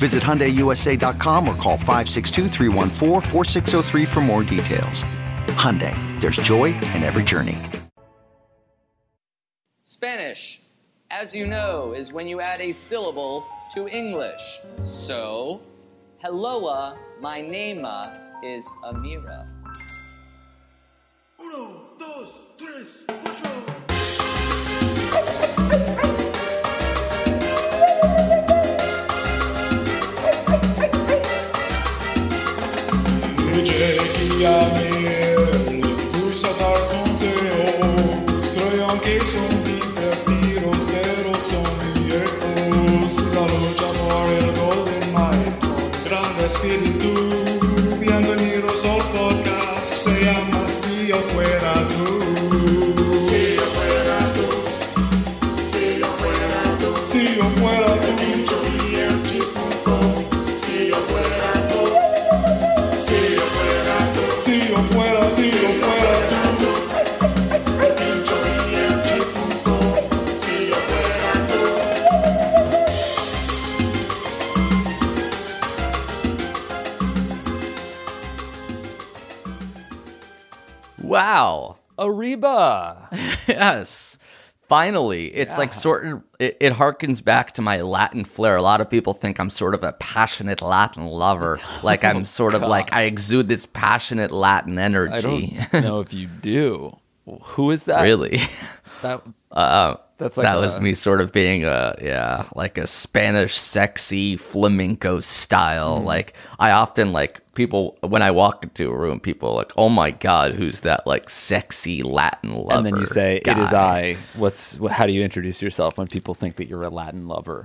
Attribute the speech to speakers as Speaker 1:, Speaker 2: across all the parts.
Speaker 1: Visit HyundaiUSA.com or call 562 for more details. Hyundai, there's joy in every journey.
Speaker 2: Spanish, as you know, is when you add a syllable to English. So, helloa, my name uh, is Amira.
Speaker 3: Uno, dos, tres, cuatro.
Speaker 4: Chiamare,
Speaker 5: Wow.
Speaker 6: Ariba.
Speaker 5: yes. Finally, it's like sort of it, it harkens back to my Latin flair. A lot of people think I'm sort of a passionate Latin lover. Like I'm oh, sort of like I exude this passionate Latin energy.
Speaker 6: I don't know if you do. Who is that?
Speaker 5: really.
Speaker 6: That,
Speaker 5: Uh,
Speaker 6: that's like
Speaker 5: that
Speaker 6: a-
Speaker 5: was me sort of being a yeah like a spanish sexy flamenco style
Speaker 6: Hmm.
Speaker 5: like i often like people when i walk into a room people are like oh my god who's that like sexy latin lover
Speaker 6: And then you say, "It is? I." What's wh- how do you introduce yourself when people think that you're a Latin lover?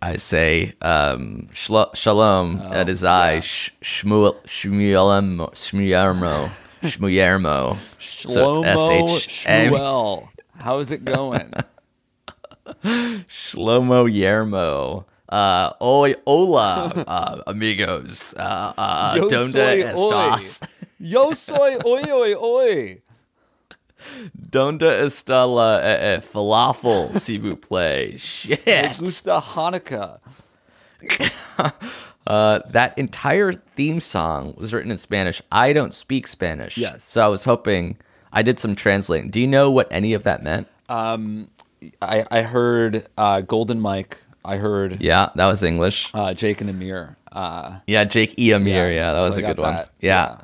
Speaker 5: i say um shlo- shalom
Speaker 6: Oh,
Speaker 5: it is i Sh- shmuel shmuelmo shmuelmo shmuelmo
Speaker 6: Shlomo
Speaker 5: S-H-M-
Speaker 6: Shmuel. How is it going?
Speaker 5: Shlomo Yermo. Uh, oi, hola, uh, amigos. Uh, uh,
Speaker 6: Yo
Speaker 5: donde
Speaker 6: soy
Speaker 5: estás?
Speaker 6: Yo soy oi oi oi.
Speaker 5: Donde está la eh, eh, falafel, s'il vous plaît?
Speaker 6: Me gusta Hanukkah.
Speaker 5: Uh, that entire theme song was written in Spanish. I don't speak Spanish.
Speaker 6: Yes.
Speaker 5: So I was hoping I did some translating. Do you know what any of that meant?
Speaker 6: I, I heard uh, Golden Mike. I heard
Speaker 5: Yeah, that was English.
Speaker 6: uh, Jake and Amir. Uh,
Speaker 5: Yeah, Jake y Amir. Yeah, that
Speaker 6: so
Speaker 5: was
Speaker 6: I
Speaker 5: a good one.
Speaker 6: that.
Speaker 5: Yeah.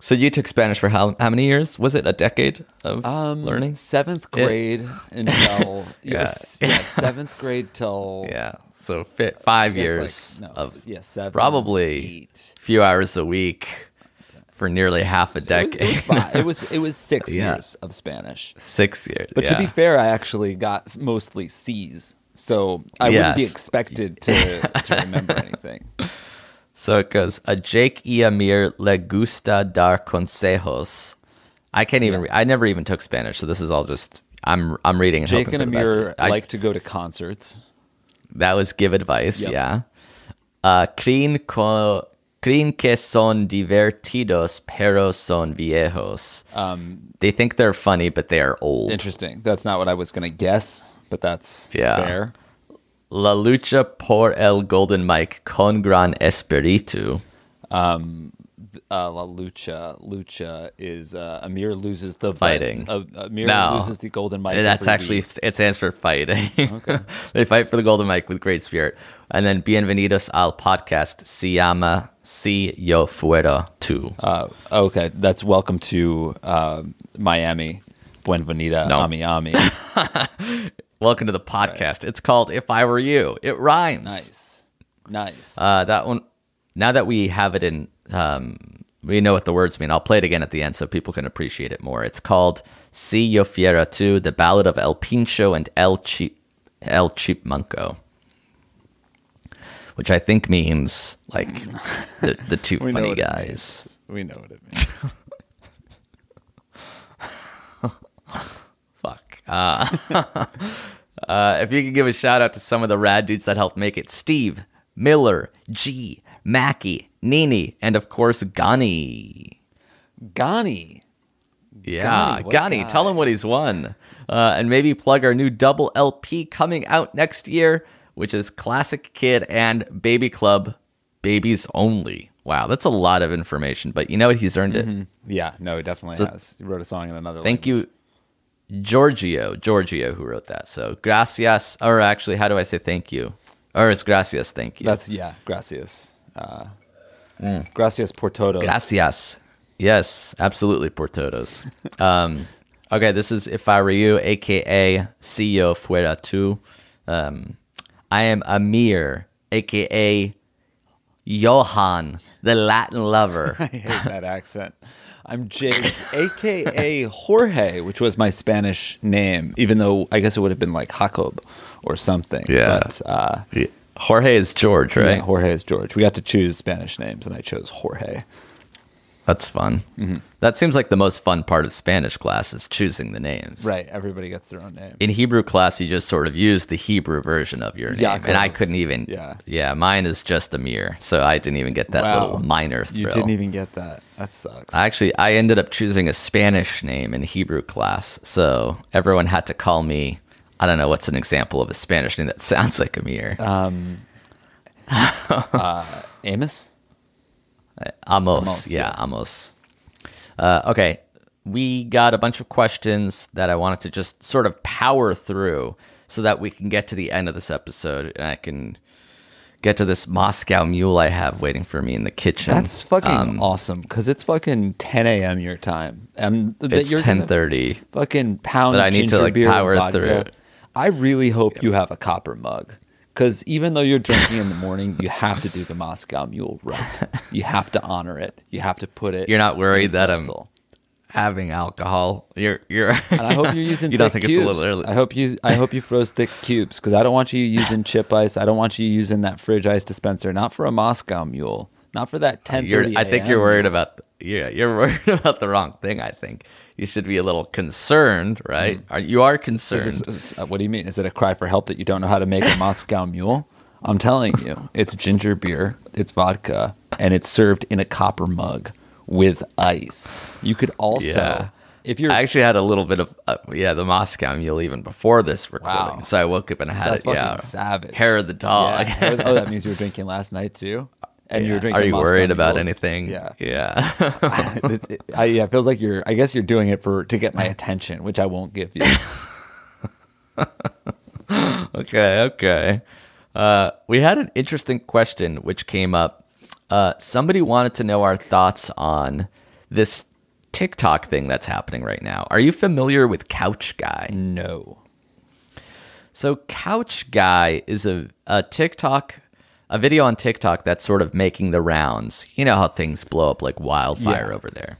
Speaker 5: So you took Spanish for how how many years? Was it a decade of
Speaker 6: Um,
Speaker 5: learning?
Speaker 6: seventh grade until
Speaker 5: Yeah.
Speaker 6: yes, yeah, seventh grade till
Speaker 5: Yeah. So fi- five years
Speaker 6: like, no,
Speaker 5: of
Speaker 6: yeah, seven,
Speaker 5: probably
Speaker 6: eight.
Speaker 5: few hours a week for nearly half a
Speaker 6: It was,
Speaker 5: decade.
Speaker 6: it was. It was it was six
Speaker 5: Yeah.
Speaker 6: years of Spanish.
Speaker 5: Six years.
Speaker 6: But to be fair, I actually got mostly C's, so I wouldn't be expected to to remember anything.
Speaker 5: So it goes, a Jake y Amir le gusta dar consejos. I can't even, re- I never even took Spanish, so this is all just, I'm I'm reading and
Speaker 6: Jake and. Amir
Speaker 5: I-
Speaker 6: like to go to concerts.
Speaker 5: That was give advice,
Speaker 6: Yep.
Speaker 5: yeah. Uh, creen, co- creen que son divertidos, pero son viejos.
Speaker 6: Um,
Speaker 5: they think they're funny, but they are old.
Speaker 6: Interesting. That's not what I was going to guess, but that's
Speaker 5: Yeah.
Speaker 6: fair.
Speaker 5: La lucha por el golden mic con gran espíritu.
Speaker 6: Uh, La Lucha, Lucha is uh, Amir loses the
Speaker 5: Fighting.
Speaker 6: Uh, Amir
Speaker 5: No.
Speaker 6: loses the golden mic.
Speaker 5: That's actually
Speaker 6: week.
Speaker 5: it stands for fighting. they fight for the golden mic with great spirit. And then bienvenidos al podcast se llama Si yo fuera tú.
Speaker 6: Uh, okay, that's welcome to uh, Miami. Buenvenida,
Speaker 5: No.
Speaker 6: Ami Ami.
Speaker 5: Welcome to the podcast. It's called If I Were You. It rhymes.
Speaker 6: nice, nice.
Speaker 5: Uh, that one. Now that we have it in, um, we know what the words mean. I'll play it again at the end so people can appreciate it more. It's called Si Yo Fiera Tu, the Ballad of El Pincho and El Chip, El Chipmunko. which I think means like the the two funny guys.
Speaker 6: We know what it means.
Speaker 5: Fuck. Uh, uh, if you could give a shout out to some of the rad dudes that helped make it Steve, Miller, G, Mackie, Nini, and of course, Gani.
Speaker 6: Gani.
Speaker 5: Yeah,
Speaker 6: Gani,
Speaker 5: tell him what he's won. Uh, and maybe plug our new double LP coming out next year, which is Classic Kid and Baby Club, Babies Only. Wow, that's a lot of information, but you know what? He's earned it.
Speaker 6: Yeah, no, he definitely
Speaker 5: So-
Speaker 6: has. He wrote a song in another.
Speaker 5: Thank
Speaker 6: language.
Speaker 5: you, Giorgio. Giorgio, who wrote that. So, gracias. Or actually, how do I say thank you? Or it's gracias, thank you.
Speaker 6: That's yeah. Gracias. Uh, Gracias por todos.
Speaker 5: Gracias. Yes, absolutely, por todos. um, okay, this is If I Were You, aka Si Yo Fuera Tu. Um, I am Amir, aka Johan, the Latin lover.
Speaker 6: I hate that accent. I'm Jake, aka Jorge, which was my Spanish name, even though I guess it would have been like Jacob or something.
Speaker 5: Yeah.
Speaker 6: But uh,
Speaker 5: Jorge is George, right?
Speaker 6: yeah, Jorge is George. We got to choose Spanish names, and I chose Jorge.
Speaker 5: That's fun.
Speaker 6: Mm-hmm.
Speaker 5: That seems like the most fun part of Spanish class is choosing the names.
Speaker 6: Right. Everybody gets their own name.
Speaker 5: in Hebrew class, you just sort of use the Hebrew version of your name,
Speaker 6: Yaakov.
Speaker 5: and I couldn't even.
Speaker 6: Yeah.
Speaker 5: yeah, mine is just Amir, so I didn't even get that
Speaker 6: Wow.
Speaker 5: little minor thrill.
Speaker 6: You didn't even get that. That sucks.
Speaker 5: I Actually, I ended up choosing a Spanish name in Hebrew class, so everyone had to call me. I don't know what's an example of a Spanish name that sounds like Amir.
Speaker 6: Amos.
Speaker 5: Amos,
Speaker 6: Amos,
Speaker 5: yeah,
Speaker 6: yeah.
Speaker 5: Amos. Uh, okay, we got a bunch of questions that I wanted to just sort of power through so that we can get to the end of this episode and I can get to this Moscow mule I have waiting for me in the kitchen.
Speaker 6: That's fucking
Speaker 5: Um,
Speaker 6: awesome because it's fucking 10 a.m. your time, and
Speaker 5: It's
Speaker 6: you're
Speaker 5: ten thirty.
Speaker 6: Fucking pound.
Speaker 5: But I need to, like, power through.
Speaker 6: I really hope you have a copper mug. Because even though you're drinking in the morning, you have to do the Moscow Mule right. You have to honor it. You have to put it.
Speaker 5: You're not worried that um,
Speaker 6: I'm
Speaker 5: having alcohol. You're you're.
Speaker 6: And I hope you're using.
Speaker 5: you don't think it's a little early?
Speaker 6: I hope you. I hope you froze thick cubes because I don't want you using chip ice. I don't want you using that fridge ice dispenser. Not for a Moscow Mule. Not for that 10:30
Speaker 5: You're, I think you're worried about yeah, you're worried about the wrong thing. I think you should be a little concerned, right? Are you are
Speaker 6: Is
Speaker 5: concerned?
Speaker 6: this- is- what do you mean? Is it a cry for help that you don't know how to make a Moscow Mule? I'm telling you, it's ginger beer, it's vodka, and it's served in a copper mug with ice. You could also,
Speaker 5: Yeah.
Speaker 6: if you're
Speaker 5: I actually had a little bit of uh, yeah the Moscow Mule even before this recording.
Speaker 6: Wow.
Speaker 5: So I woke up and I had
Speaker 6: That's
Speaker 5: it. Yeah,
Speaker 6: savage.
Speaker 5: hair of the dog.
Speaker 6: Yeah. oh, that means you were drinking last night too, and you were
Speaker 5: Yeah.
Speaker 6: drinking.
Speaker 5: Are you
Speaker 6: Moscow
Speaker 5: worried about
Speaker 6: Mules.
Speaker 5: anything?
Speaker 6: Yeah.
Speaker 5: yeah.
Speaker 6: It- it- I, yeah, it feels like you're. I guess you're doing it for to get my attention, which I won't give you.
Speaker 5: okay, okay. Uh, we had an interesting question which came up. Uh, somebody wanted to know our thoughts on this TikTok thing that's happening right now. Are you familiar with Couch Guy?
Speaker 6: no.
Speaker 5: So Couch Guy is a, a TikTok, a video on TikTok that's sort of making the rounds. You know how things blow up like wildfire
Speaker 6: Yeah.
Speaker 5: over there.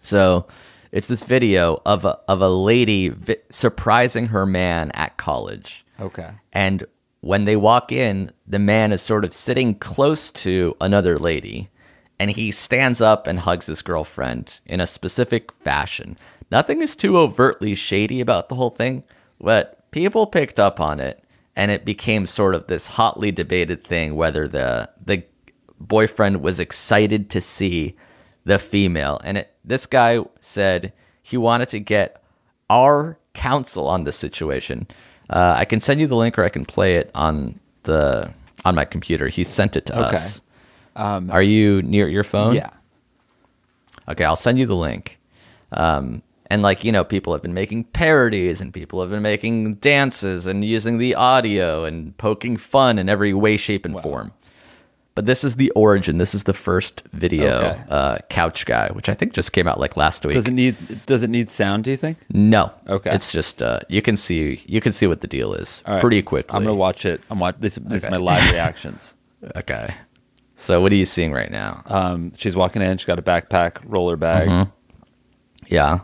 Speaker 5: So it's this video of a, of a lady vi- surprising her man at college.
Speaker 6: Okay.
Speaker 5: And when they walk in, the man is sort of sitting close to another lady, and he stands up and hugs his girlfriend in a specific fashion. Nothing is too overtly shady about the whole thing, but people picked up on it, and it became sort of this hotly debated thing whether the the boyfriend was excited to see the female. And it, this guy said he wanted to get our counsel on this situation. Uh, I can send you the link, or I can play it on the on my computer. He sent it to
Speaker 6: Okay.
Speaker 5: us. Are you near your phone?
Speaker 6: Yeah.
Speaker 5: Okay, I'll send you the link. Um, and like you know, people have been making parodies, and people have been making dances, and using the audio, and poking fun in every way, shape, and form. But this is the origin. This is the first video,
Speaker 6: Okay.
Speaker 5: uh, Couch Guy, which I think just came out like last week.
Speaker 6: Does it need Does it need sound? Do you think?
Speaker 5: No.
Speaker 6: Okay.
Speaker 5: It's just uh, you can see you can see what the deal is
Speaker 6: right.
Speaker 5: pretty quickly.
Speaker 6: I'm gonna watch it. I'm watch this. This is my live reactions.
Speaker 5: Okay. So what are you seeing right now?
Speaker 6: Um, she's walking in. She's got a backpack, roller bag.
Speaker 5: Mm-hmm. yeah.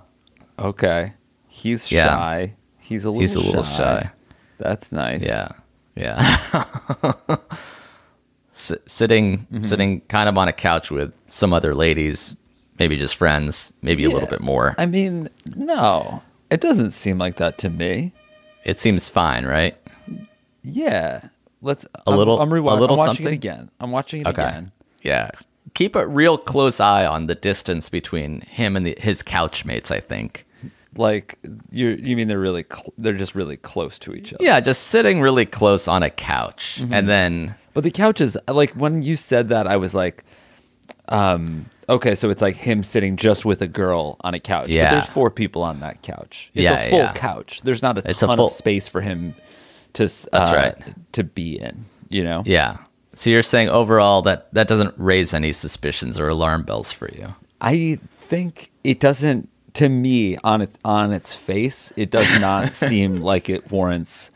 Speaker 6: Okay. He's
Speaker 5: Yeah.
Speaker 6: shy. He's a little.
Speaker 5: He's a little shy.
Speaker 6: That's nice.
Speaker 5: Yeah. Yeah. S- sitting
Speaker 6: Mm-hmm.
Speaker 5: sitting kind of on a couch with some other ladies, maybe just friends, maybe a little bit more.
Speaker 6: I mean, no, it doesn't seem like that to me.
Speaker 5: It seems fine, right?
Speaker 6: Yeah, let's
Speaker 5: A
Speaker 6: I'm-
Speaker 5: little-
Speaker 6: I'm, rewi-
Speaker 5: a little
Speaker 6: I'm watching
Speaker 5: something?
Speaker 6: it again. I'm watching it
Speaker 5: Okay.
Speaker 6: again.
Speaker 5: Yeah. Keep a real close eye on the distance between him and the, his couch mates, I think.
Speaker 6: Like you, you mean they're really, cl- they're just really close to each other.
Speaker 5: Yeah, just sitting really close on a couch.
Speaker 6: Mm-hmm.
Speaker 5: And then
Speaker 6: But the couches, like when you said that, I was like, um, okay, so it's like him sitting just with a girl on a couch.
Speaker 5: Yeah.
Speaker 6: But there's four people on that couch. It's
Speaker 5: Yeah,
Speaker 6: a full
Speaker 5: yeah.
Speaker 6: couch. There's not a
Speaker 5: It's a
Speaker 6: ton
Speaker 5: full-
Speaker 6: of space for him to s-
Speaker 5: That's
Speaker 6: uh,
Speaker 5: right.
Speaker 6: to be in, you know?
Speaker 5: yeah. So you're saying overall that that doesn't raise any suspicions or alarm bells for you.
Speaker 6: I think it doesn't to me on its on its face, it does not seem like it warrants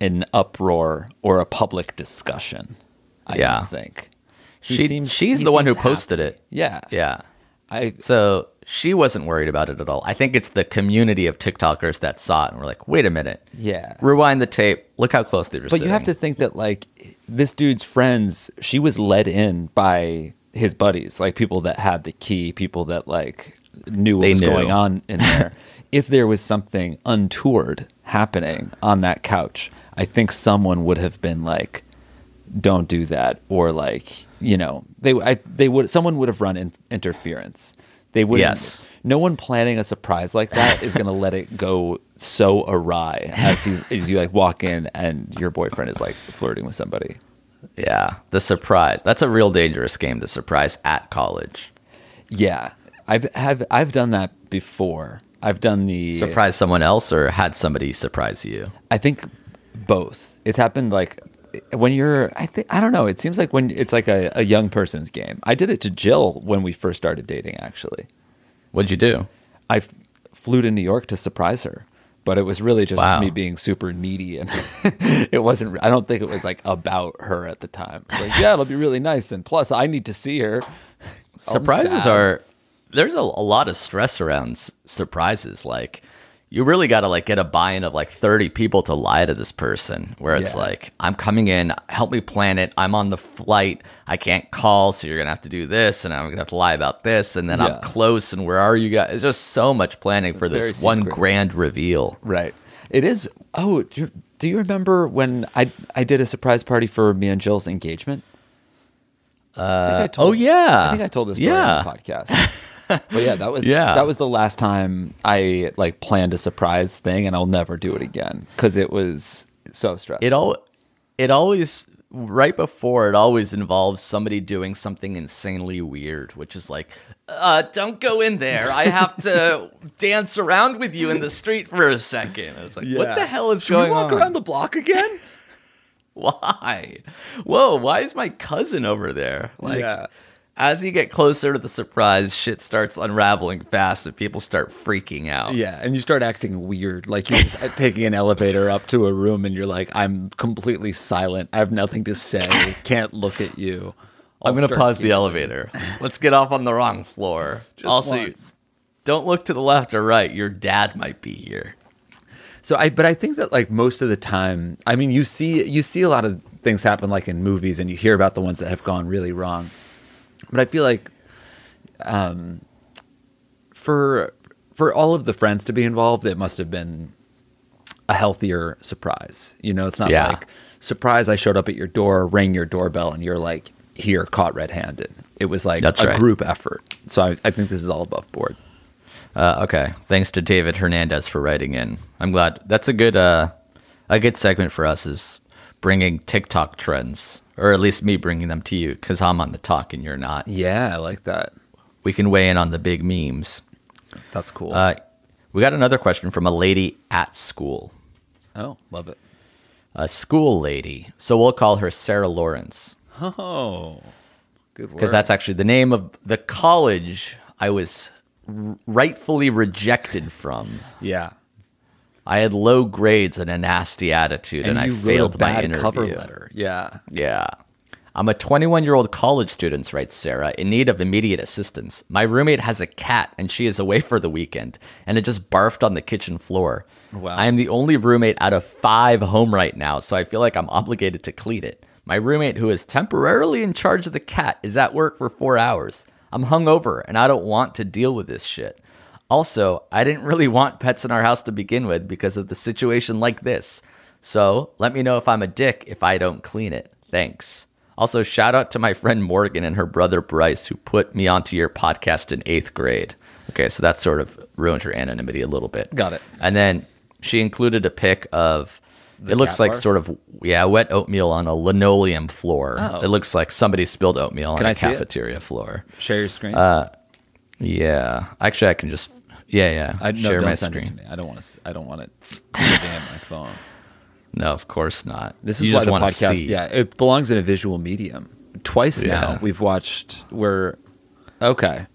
Speaker 6: an uproar or a public discussion. I
Speaker 5: Yeah.
Speaker 6: think. He
Speaker 5: She,
Speaker 6: seems-
Speaker 5: she's
Speaker 6: he
Speaker 5: the one who posted
Speaker 6: happy.
Speaker 5: it.
Speaker 6: Yeah.
Speaker 5: Yeah.
Speaker 6: I
Speaker 5: So she wasn't worried about it at all. I think it's the community of TikTokers that saw it and were like, wait a minute.
Speaker 6: Yeah.
Speaker 5: Rewind the tape. Look how close they were
Speaker 6: But you have to think that like this dude's friends, she was led in by his buddies, like people that had the key, people that like knew what
Speaker 5: They
Speaker 6: was
Speaker 5: knew.
Speaker 6: going on in there. if there was something untoward happening on that couch, I think someone would have been like, "Don't do that," or like, you know, they I, they would someone would have run in, interference. They would.
Speaker 5: Yes.
Speaker 6: No one planning a surprise like that is going to let it go so awry as he's as you like walk in and your boyfriend is like flirting with somebody.
Speaker 5: Yeah. The surprise. That's a real dangerous game, the surprise at college.
Speaker 6: Yeah, I've have I've done that before. I've done the
Speaker 5: Surprise someone else or had somebody surprise you?
Speaker 6: I think both. It's happened like when you're. I think I don't know. It seems like when it's like a, a young person's game. I did it to Jill when we first started dating. Actually,
Speaker 5: What'd you do?
Speaker 6: I f- flew to New York to surprise her, but it was really just
Speaker 5: Wow.
Speaker 6: me being super needy, and it wasn't. I don't think it was like about her at the time. Like, yeah, it'll be really nice, and plus, I need to see her.
Speaker 5: Surprises are there's a, a lot of stress around s- surprises like you really got to like get a buy-in of like 30 people to lie to this person where it's
Speaker 6: Yeah.
Speaker 5: like i'm coming in help me plan it i'm on the flight i can't call so you're gonna have to do this and i'm gonna have to lie about this and then
Speaker 6: Yeah.
Speaker 5: i'm close and where are you guys it's just so much planning for this
Speaker 6: Very
Speaker 5: one grand reveal
Speaker 6: Right. It is. Oh, do you, do you remember when I I did a surprise party for me and Jill's engagement? Uh,
Speaker 5: oh, yeah.
Speaker 6: I think I told this
Speaker 5: Yeah.
Speaker 6: on the podcast. but yeah, that was
Speaker 5: Yeah.
Speaker 6: that was the last time I like planned a surprise thing, and I'll never do it again because it was so stressful.
Speaker 5: it all it always right before it always involves somebody doing something insanely weird which is like uh don't go in there i have to dance around with you in the street for a second And it's like what the hell is
Speaker 6: Should
Speaker 5: going
Speaker 6: we walk
Speaker 5: on
Speaker 6: around the block again?
Speaker 5: why whoa why is my cousin over there like
Speaker 6: Yeah.
Speaker 5: As you get closer to the surprise shit starts unraveling fast and people start freaking out
Speaker 6: Yeah, and you start acting weird, like you're taking an elevator up to a room, and you're like, "I'm completely silent. I have nothing to say. Can't look at you."
Speaker 5: I'm
Speaker 6: I'll
Speaker 5: gonna
Speaker 6: start
Speaker 5: pause the elevator. Let's get off on the wrong floor.
Speaker 6: Just
Speaker 5: also,
Speaker 6: once.
Speaker 5: don't look to the left or right. Your dad might be here.
Speaker 6: So I, but I think that like most of the time, I mean, you see, you see a lot of things happen like in movies, and you hear about the ones that have gone really wrong. But I feel like, um, for for all of the friends to be involved, it must have been a healthier surprise. You know, it's not
Speaker 5: Yeah.
Speaker 6: like surprise. I showed up at your door, rang your doorbell, and you're like here, caught red-handed. It was like
Speaker 5: That's
Speaker 6: a
Speaker 5: right.
Speaker 6: group effort. So I, I think this is all above board.
Speaker 5: Uh, okay, thanks to David Hernandez for writing in. I'm glad. That's a good uh, a good segment for us is bringing TikTok trends, or at least me bringing them to you because I'm on the talk and you're not.
Speaker 6: Yeah, I like that.
Speaker 5: We can weigh in on the big memes.
Speaker 6: That's cool.
Speaker 5: Uh, we got another question from a lady at school.
Speaker 6: oh, love it.
Speaker 5: A school lady. So we'll call her Sarah Lawrence.
Speaker 6: Oh, good word.
Speaker 5: because that's actually the name of the college I was r- rightfully rejected from.
Speaker 6: yeah.
Speaker 5: I had low grades and a nasty attitude, and, I
Speaker 6: you wrote
Speaker 5: failed my interview.
Speaker 6: cover letter. Yeah.
Speaker 5: Yeah. I'm a 21 year old college student, writes Sarah, in need of immediate assistance. My roommate has a cat and she is away for the weekend, and it just barfed on the kitchen floor.
Speaker 6: Wow.
Speaker 5: I am the only roommate out of five home right now, so I feel like I'm obligated to clean it. My roommate, who is temporarily in charge of the cat, is at work for four hours. I'm hungover and I don't want to deal with this shit. Also, I didn't really want pets in our house to begin with because of the situation like this. So let me know if I'm a dick if I don't clean it. Thanks. Also, shout out to my friend Morgan and her brother Bryce, who put me onto your podcast in eighth grade. Okay, so that sort of ruined her anonymity a little bit.
Speaker 6: Got it.
Speaker 5: And then she included a pic of it looks like
Speaker 6: bar?
Speaker 5: sort of yeah wet oatmeal on a linoleum floor.
Speaker 6: Oh.
Speaker 5: It looks like somebody spilled oatmeal on
Speaker 6: Can
Speaker 5: a
Speaker 6: I
Speaker 5: cafeteria floor.
Speaker 6: Share your screen.
Speaker 5: Uh, yeah, actually, I can just yeah yeah
Speaker 6: I no,
Speaker 5: share
Speaker 6: don't
Speaker 5: my
Speaker 6: send
Speaker 5: screen.
Speaker 6: it to me. I don't want to. I don't want it in my phone.
Speaker 5: No, of course not.
Speaker 6: This is
Speaker 5: you
Speaker 6: why the podcast.
Speaker 5: see.
Speaker 6: Yeah, it belongs in a visual medium. Twice
Speaker 5: Yeah.
Speaker 6: now we've watched. We're okay,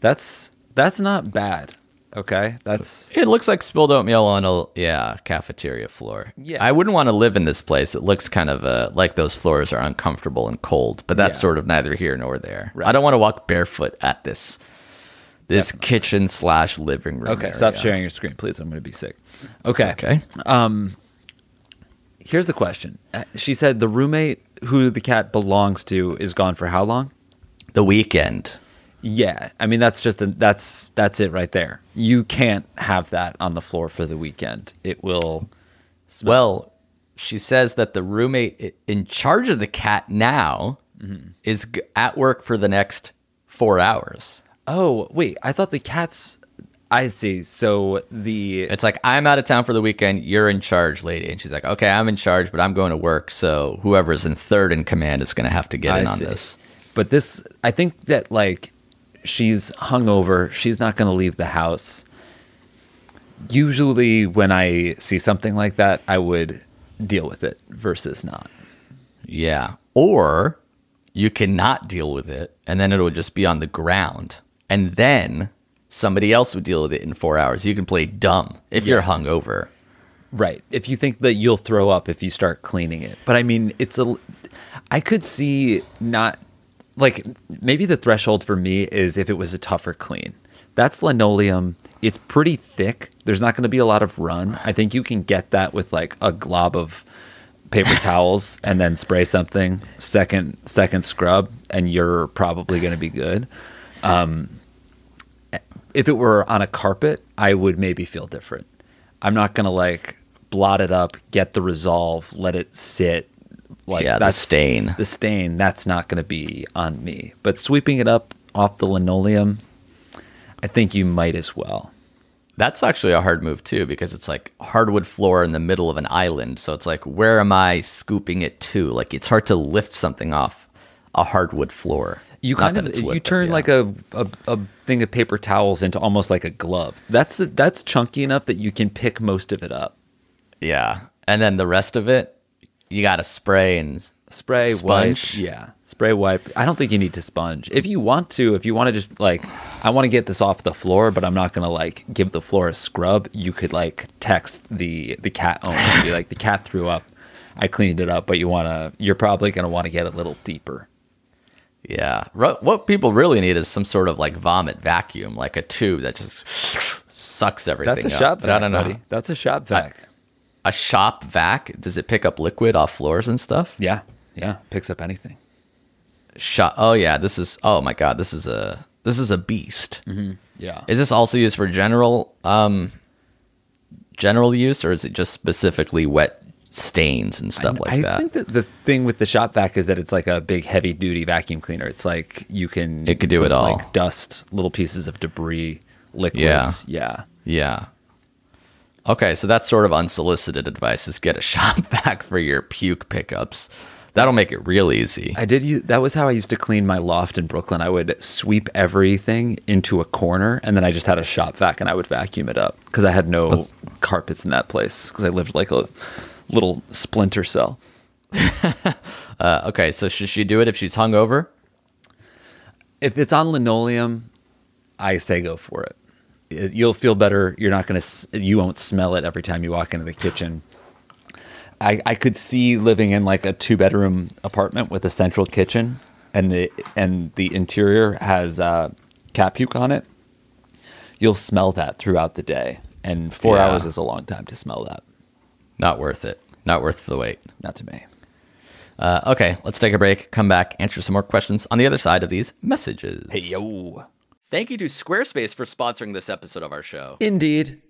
Speaker 6: that's that's not bad. Okay, that's
Speaker 5: It looks like spilled oatmeal on a yeah cafeteria floor.
Speaker 6: Yeah.
Speaker 5: I wouldn't want to live in this place. It looks kind of uh, like those floors are uncomfortable and cold, but that's
Speaker 6: Yeah.
Speaker 5: sort of neither here nor there.
Speaker 6: Right.
Speaker 5: I don't want to walk barefoot at this this kitchen slash living room.
Speaker 6: okay. Stop sharing your screen, please. I'm going to be sick. Okay.
Speaker 5: Okay.
Speaker 6: Um, Here's the question. Uh, She said the roommate who the cat belongs to is gone for how long?
Speaker 5: The weekend.
Speaker 6: Yeah, I mean that's just a, that's that's it right there. You can't have that on the floor for the weekend. It will.
Speaker 5: Well, she says that the roommate in charge of the cat now
Speaker 6: Mm-hmm.
Speaker 5: is at work for the next four hours.
Speaker 6: Oh wait, I thought the cats. I see. So the
Speaker 5: It's like I'm out of town for the weekend. You're in charge, lady. And she's like, "Okay, I'm in charge, but I'm going to work. So whoever's in third in command is going to have to get
Speaker 6: I
Speaker 5: in on
Speaker 6: see.
Speaker 5: this."
Speaker 6: But this, I think that like she's hungover. She's not going to leave the house. Usually, when I see something like that, I would deal with it versus not.
Speaker 5: Yeah. Or you cannot deal with it, and then it would just be on the ground, and then somebody else would deal with it in four hours. You can play dumb if you're hungover.
Speaker 6: Right. If you think that you'll throw up if you start cleaning it. But I mean, it's a I could see not like maybe the threshold for me is if it was a tougher clean. That's linoleum. It's pretty thick. There's not going to be a lot of run. I think you can get that with like a glob of paper towels and then spray something second second scrub and you're probably going to be good. Um if it were on a carpet, I would maybe feel different. I'm not gonna like blot it up, get the resolve, let it sit. Like
Speaker 5: Yeah, the stain.
Speaker 6: The stain that's not gonna be on me. But sweeping it up off the linoleum, I think you might as well.
Speaker 5: That's actually a hard move too, because it's like hardwood floor in the middle of an island. So it's like, where am I scooping it to? Like, it's hard to lift something off a hardwood floor.
Speaker 6: You kind of you turn
Speaker 5: yeah.
Speaker 6: like a, a a thing of paper towels into almost like a glove. That's that's chunky enough that you can pick most of it up.
Speaker 5: yeah, and then the rest of it, you got to spray and
Speaker 6: spray
Speaker 5: Sponge?
Speaker 6: wipe yeah spray wipe i don't think you need to sponge if you want to if you want to just like i want to get this off the floor but i'm not gonna like give the floor a scrub you could like text the the cat owner and be like the cat threw up i cleaned it up but you want to you're probably gonna want to get a little deeper
Speaker 5: Yeah. What people really need is some sort of like vomit vacuum, like a tube that just sucks everything
Speaker 6: that's a
Speaker 5: up.
Speaker 6: shop vac
Speaker 5: I don't know.
Speaker 6: buddy that's a shop vac
Speaker 5: A shop vac, does it pick up liquid off floors and stuff?
Speaker 6: yeah yeah picks up anything
Speaker 5: Shop. Oh yeah, this is. Oh my god, this is a this is a beast.
Speaker 6: yeah
Speaker 5: Is this also used for general um general use, or is it just specifically wet stains and stuff like
Speaker 6: I
Speaker 5: that?
Speaker 6: I think that the thing with the shop vac is that it's like a big heavy duty vacuum cleaner. It's like you can
Speaker 5: It could do it all.
Speaker 6: Like dust, little pieces of debris, liquids.
Speaker 5: Yeah.
Speaker 6: Yeah.
Speaker 5: Yeah. Okay, so that's sort of unsolicited advice is get a shop vac for your puke pickups. That'll make it real easy.
Speaker 6: I did use, that was how I used to clean my loft in Brooklyn. I would sweep everything into a corner and then I just had a shop vac and I would vacuum it up because I had no carpets in that place because I lived like a little splinter cell.
Speaker 5: Uh, okay, so should she do it if she's hungover?
Speaker 6: If it's on linoleum, I say go for it. It- You'll feel better. You're not to, you won't smell it every time you walk into the kitchen. I, I could see living in like a two bedroom apartment with a central kitchen and the and the interior has uh, cat puke on it. You'll smell that throughout the day, and four
Speaker 5: Yeah.
Speaker 6: hours is a long time to smell that.
Speaker 5: Not worth it. Not worth the wait.
Speaker 6: Not to me.
Speaker 5: Uh, okay, let's take a break, come back, answer some more questions on the other side of these messages.
Speaker 7: Hey, yo.
Speaker 5: Thank you to Squarespace for sponsoring this episode of our show.
Speaker 7: Indeed.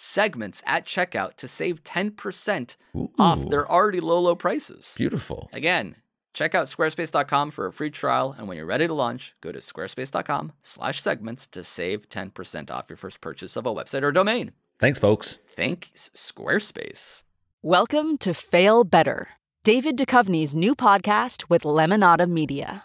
Speaker 5: segments at checkout to save 10% off
Speaker 7: Ooh.
Speaker 5: their already low, low prices.
Speaker 7: Beautiful.
Speaker 5: Again, check out squarespace.com for a free trial. And when you're ready to launch, go to squarespace.com slash segments to save 10% off your first purchase of a website or domain.
Speaker 7: Thanks, folks.
Speaker 5: Thanks, Squarespace.
Speaker 8: Welcome to Fail Better, David Duchovny's new podcast with Lemonada Media.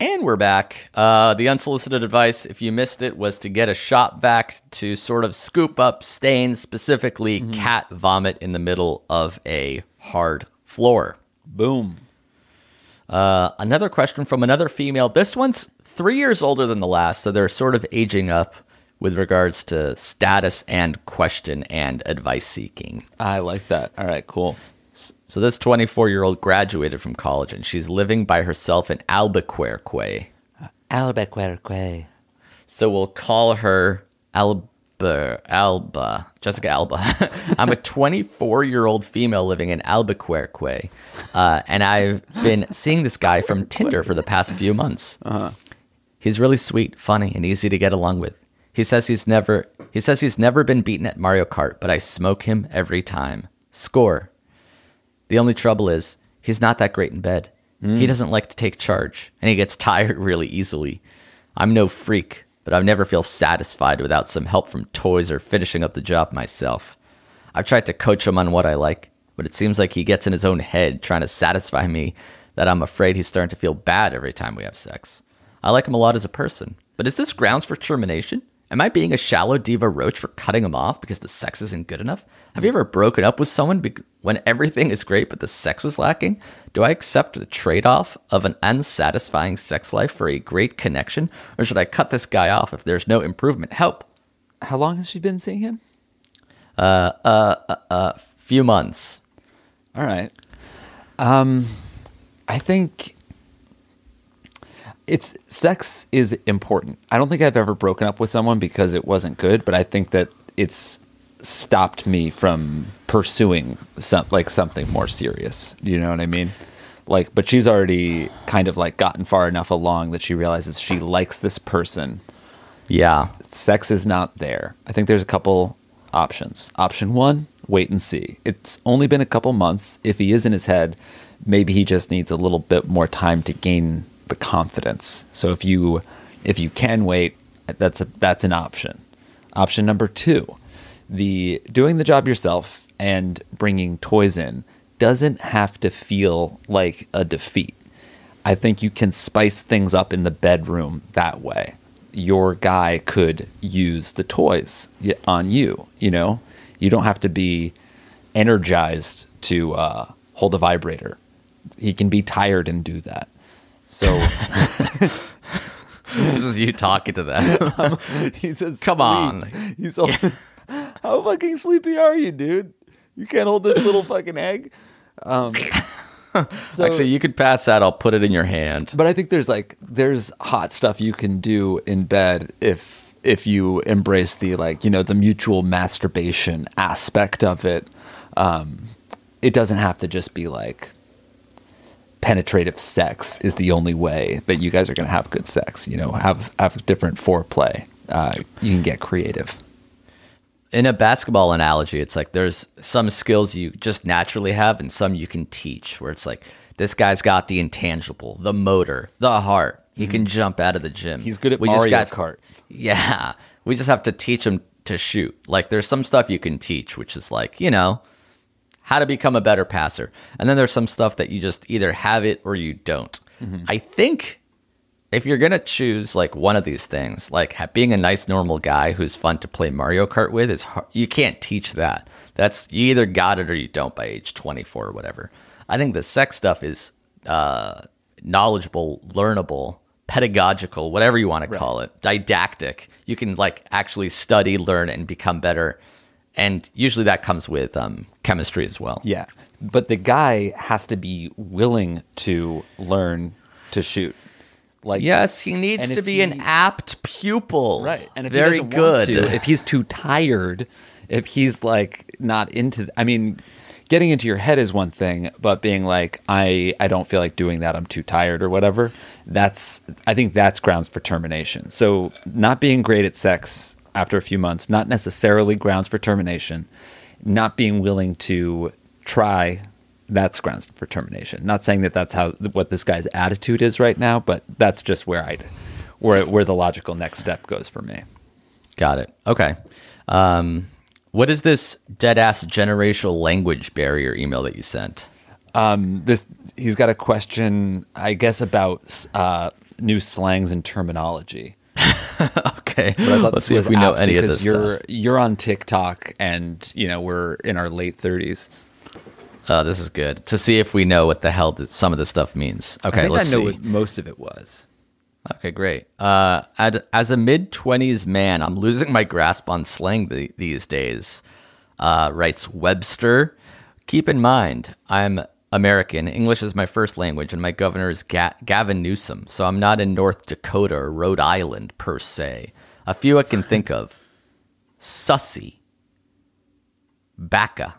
Speaker 5: And we're back. Uh, the unsolicited advice, if you missed it, was to get a shop vac to sort of scoop up stains, specifically cat vomit in the middle of a hard floor.
Speaker 6: Boom.
Speaker 5: Uh, another question from another female. This one's three years older than the last, so they're sort of aging up with regards to status and question and advice seeking.
Speaker 6: I like that. All right, cool.
Speaker 5: So this 24 year old graduated from college and she's living by herself in Albuquerque.
Speaker 6: Albuquerque.
Speaker 5: So we'll call her Alba. Alba. Jessica Alba. I'm a 24 year old female living in Albuquerque. Uh, and I've been seeing this guy from Tinder for the past few months. He's really sweet, funny, and easy to get along with. He says he's never he says he's never been beaten at Mario Kart, but I smoke him every time. Score. The only trouble is he's not that great in bed. He hmm. doesn't like to take charge, and he gets tired really easily. I'm no freak, but I never feel satisfied without some help from toys or finishing up the job myself. I've tried to coach him on what I like, but it seems like he gets in his own head trying to satisfy me that I'm afraid he's starting to feel bad every time we have sex. I like him a lot as a person, but is this grounds for termination? Am I being a shallow diva roach for cutting him off because the sex isn't good enough? Have you ever broken up with someone bec- when everything is great but the sex was lacking? Do I accept the trade off of an unsatisfying sex life for a great connection? Or should I cut this guy off if there's no improvement? Help!
Speaker 6: How long has she been seeing him?
Speaker 5: A few months.
Speaker 6: All right. Um, I think it's sex is important. I don't think I've ever broken up with someone because it wasn't good, but I think that it's stopped me from pursuing some like something more serious. You know what I mean? Like, but she's already kind of like gotten far enough along that she realizes she likes this person.
Speaker 5: Yeah.
Speaker 6: Sex is not there. I think there's a couple options. Option one, wait and see. It's only been a couple months. If he is in his head, maybe he just needs a little bit more time to gain the confidence. So if you if you can wait, that's a that's an option. Option number two, the doing the job yourself and bringing toys in doesn't have to feel like a defeat. I think you can spice things up in the bedroom that way. Your guy could use the toys on you, you know? You don't have to be energized to uh, hold a vibrator. He can be tired and do that. So
Speaker 5: this is you talking to them.
Speaker 6: he says,
Speaker 5: Come
Speaker 6: "Sleep."
Speaker 5: on.
Speaker 6: He's all, how fucking sleepy are you, dude? You can't hold this little fucking egg. Um, so,
Speaker 5: Actually, you could pass that. I'll put it in your hand.
Speaker 6: but I think there's like there's hot stuff you can do in bed if if you embrace the like you know the mutual masturbation aspect of it. Um, it doesn't have to just be like penetrative sex is the only way that you guys are going to have good sex. You know, have have different foreplay. Uh, you can get creative.
Speaker 5: in a basketball analogy, it's like there's some skills you just naturally have and some you can teach, where it's like this guy's got the intangible, the motor, the heart. He can jump out of the gym.
Speaker 6: Mm-hmm. He's good at
Speaker 5: We just
Speaker 6: Mario
Speaker 5: got-
Speaker 6: Kart.
Speaker 5: Yeah. We just have to teach him to shoot. Like there's some stuff you can teach, which is like, you know, how to become a better passer. And then there's some stuff that you just either have it or you don't.
Speaker 6: Mm-hmm.
Speaker 5: I think if you're going to choose like one of these things, like being a nice normal guy who's fun to play Mario Kart with is hard. you can't teach that. That's you either got it or you don't by age 24 or whatever. I think the sex stuff is uh knowledgeable, learnable, pedagogical, whatever you want to call it, didactic. You can like actually study, learn and become better. And usually that comes with um, chemistry as well.
Speaker 6: Yeah. But the guy has to be willing to learn to shoot. Like
Speaker 5: Yes, he needs to be an apt pupil.
Speaker 6: right. And if
Speaker 5: very
Speaker 6: he
Speaker 5: good.
Speaker 6: want to, if he's too tired, if he's like not into I mean, getting into your head is one thing, but being like I I don't feel like doing that, I'm too tired or whatever, that's I think that's grounds for termination. So, not being great at sex after a few months, not necessarily grounds for termination. Not being willing to try that's grounds for termination. Not saying that that's how what this guy's attitude is right now, but that's just where I, where where the logical next step goes for me.
Speaker 5: Got it. Okay. Um, what is this dead ass generational language barrier email that you sent?
Speaker 6: This he's got a question, I guess, about uh, new slangs and terminology.
Speaker 5: Okay.
Speaker 6: But I thought
Speaker 5: Let's see if we know any of this
Speaker 6: you're
Speaker 5: stuff.
Speaker 6: you're on TikTok, and you know we're in our late thirties.
Speaker 5: Oh, this is good. To see if we know what the hell that some of this stuff means. Okay,
Speaker 6: I think
Speaker 5: let's
Speaker 6: I know
Speaker 5: see.
Speaker 6: what most of it was.
Speaker 5: Okay, great. Uh, as a mid 20s man, I'm losing my grasp on slang th- these days, uh, writes Webster. Keep in mind, I'm American. English is my first language, and my governor is Ga- Gavin Newsom, so I'm not in North Dakota or Rhode Island per se. A few I can think of Sussy, baka,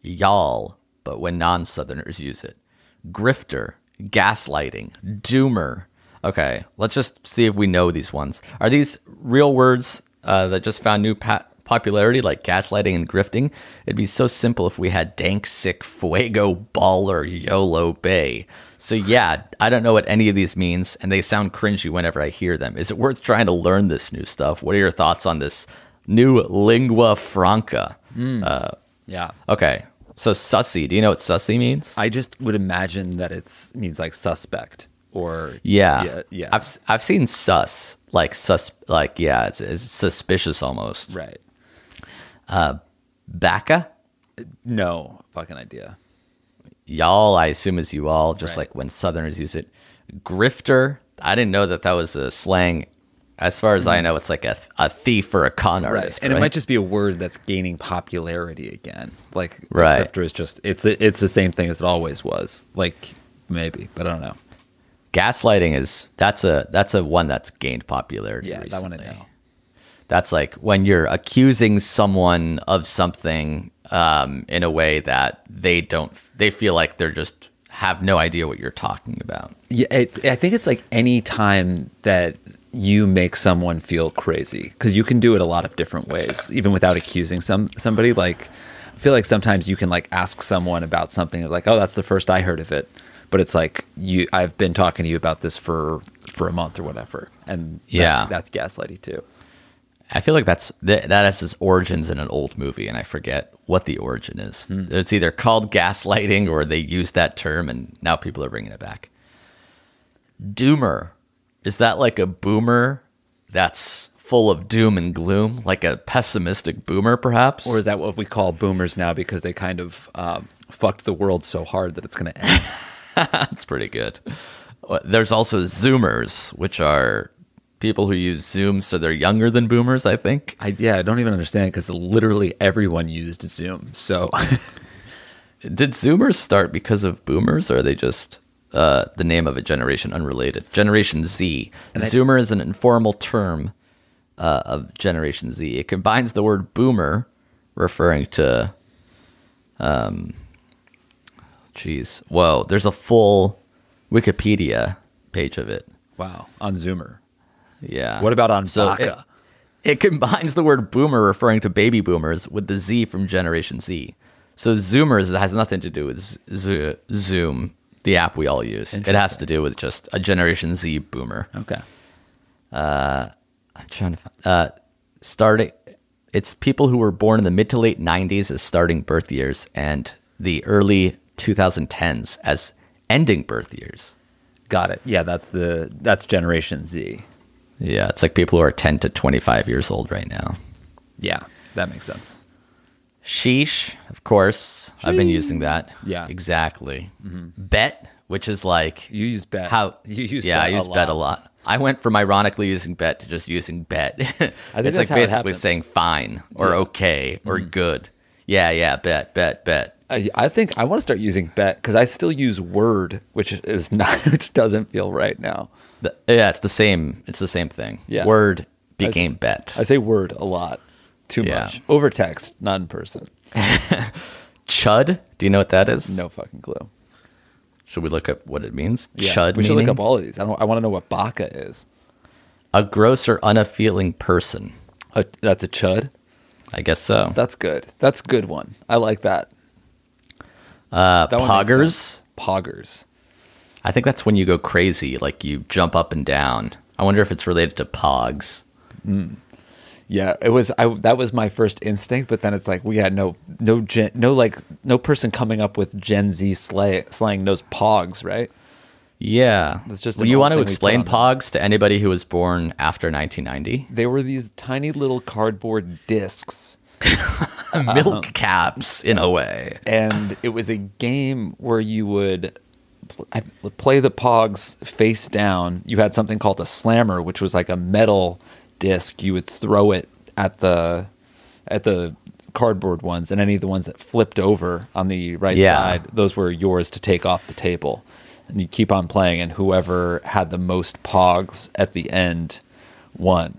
Speaker 5: y'all, but when non Southerners use it, grifter, gaslighting, doomer. Okay, let's just see if we know these ones. Are these real words uh, that just found new pa- popularity, like gaslighting and grifting? It'd be so simple if we had dank, sick, fuego, baller, YOLO, bae. So, yeah, I don't know what any of these means, and they sound cringy whenever I hear them. Is it worth trying to learn this new stuff? What are your thoughts on this new lingua franca? Hmm.
Speaker 6: Uh, yeah,
Speaker 5: Okay. So sussy, do you know what sussy means?
Speaker 6: I just would imagine that it's means like suspect or
Speaker 5: Yeah.
Speaker 6: yeah, yeah.
Speaker 5: I've I've seen sus like sus like yeah, it's, it's suspicious almost.
Speaker 6: right.
Speaker 5: Bacca?
Speaker 6: No fucking idea.
Speaker 5: Y'all, I assume is you all, just
Speaker 6: Right.
Speaker 5: like when Southerners use it. Grifter? I didn't know that that was a slang. As far as I know, it's like a, a thief or a con artist.
Speaker 6: Mm-hmm. and
Speaker 5: right?
Speaker 6: it might just be a word that's gaining popularity again. Like
Speaker 5: Right.
Speaker 6: grifter is just it's it's the same thing as it always was. Like maybe, but I don't know.
Speaker 5: gaslighting is that's a that's a one that's gained popularity.
Speaker 6: Yeah, that one I know.
Speaker 5: That's like when you're accusing someone of something um, in a way that they don't, they feel like they're just have no idea what you're talking about.
Speaker 6: Yeah, it, I think it's like any time that you make someone feel crazy because you can do it a lot of different ways, even without accusing some somebody. Like, I feel like sometimes you can like ask someone about something like, "Oh, that's the first I heard of it," but it's like you, I've been talking to you about this for for a month or whatever, and
Speaker 5: Yeah.
Speaker 6: that's, that's gaslighty too.
Speaker 5: I feel like that's that, that has its origins in an old movie, and I forget what the origin is. It's either called gaslighting or they use that term, and now people are bringing it back. Doomer is that like a boomer that's full of doom and gloom, like a pessimistic boomer, perhaps?
Speaker 6: Or is that what we call boomers now because they kind of um, fucked the world so hard that it's going to end?
Speaker 5: That's pretty good. There's also Zoomers, which are people who use Zoom so they're younger than boomers, I think.
Speaker 6: I, yeah, I don't even understand because literally everyone used Zoom. So
Speaker 5: Did Zoomers start because of boomers, or are they just uh, the name of a generation unrelated? Generation Z. Zoomer is an informal term uh, of Generation Z. It combines the word boomer, referring to, um, geez, whoa, there's a full Wikipedia page of it.
Speaker 6: wow, on Zoomer.
Speaker 5: Yeah.
Speaker 6: What about on
Speaker 5: So? It, it combines the word boomer referring to baby boomers with the Z from Generation Z. So Zoomers has nothing to do with Z- Zoom, the app we all use. It has to do with just a Generation Z boomer.
Speaker 6: Okay.
Speaker 5: I'm trying to find, uh, starting. It's people who were born in the mid to late 90s as starting birth years and the early 2010s as ending birth years.
Speaker 6: Got it. Yeah, that's the that's Generation Z.
Speaker 5: Yeah, it's like people who are 10 to 25 years old right now.
Speaker 6: Yeah, that makes sense.
Speaker 5: Sheesh, of course. I've been using that.
Speaker 6: Yeah.
Speaker 5: exactly. Bet, which is like
Speaker 6: You use bet.
Speaker 5: how
Speaker 6: you use
Speaker 5: yeah,
Speaker 6: bet
Speaker 5: I use
Speaker 6: a
Speaker 5: bet a
Speaker 6: lot.
Speaker 5: I went from ironically using bet to just using bet.
Speaker 6: think
Speaker 5: it's like
Speaker 6: it
Speaker 5: basically
Speaker 6: happens.
Speaker 5: saying fine or
Speaker 6: Yeah. Mm-hmm.
Speaker 5: okay or good. Yeah, yeah, bet, bet, bet.
Speaker 6: I, I think I want to start using bet because I still use word, which is not, which doesn't feel right now.
Speaker 5: The- yeah, it's the same. It's the same thing.
Speaker 6: Yeah.
Speaker 5: Word became bet.
Speaker 6: I say word a lot, too
Speaker 5: Yeah.
Speaker 6: much over text, not in person.
Speaker 5: Chud. Do you know what that is?
Speaker 6: No fucking clue.
Speaker 5: Should we look up what it means?
Speaker 6: Yeah,
Speaker 5: Chud.
Speaker 6: We should look up all of these. I don't. I want to know what baka is.
Speaker 5: a gross or unappealing person.
Speaker 6: A, that's a chud.
Speaker 5: I guess so.
Speaker 6: That's good. That's a good one. I like that.
Speaker 5: Uh,
Speaker 6: That
Speaker 5: poggers.
Speaker 6: Poggers.
Speaker 5: I think that's when you go crazy, like you jump up and down. I wonder if it's related to pogs. Mm.
Speaker 6: Yeah, it was. I that was my first instinct, but then it's like we had no no gen, no like no person coming up with Gen Z slay, slang knows pogs, right?
Speaker 5: Yeah,
Speaker 6: That's just
Speaker 5: Well, you want to
Speaker 6: thing we put
Speaker 5: explain pogs to anybody who was born after 1990?
Speaker 6: They were these tiny little cardboard discs,
Speaker 5: Milk um, caps, in a way.
Speaker 6: and it was a game where you would I- play the pogs face down. You had something called a slammer, which was like a metal disc. You would throw it at the at the cardboard ones, and any of the ones that flipped over on the right
Speaker 5: Yeah.
Speaker 6: side, those were yours to take off the table. And you keep on playing, and whoever had the most pogs at the end won.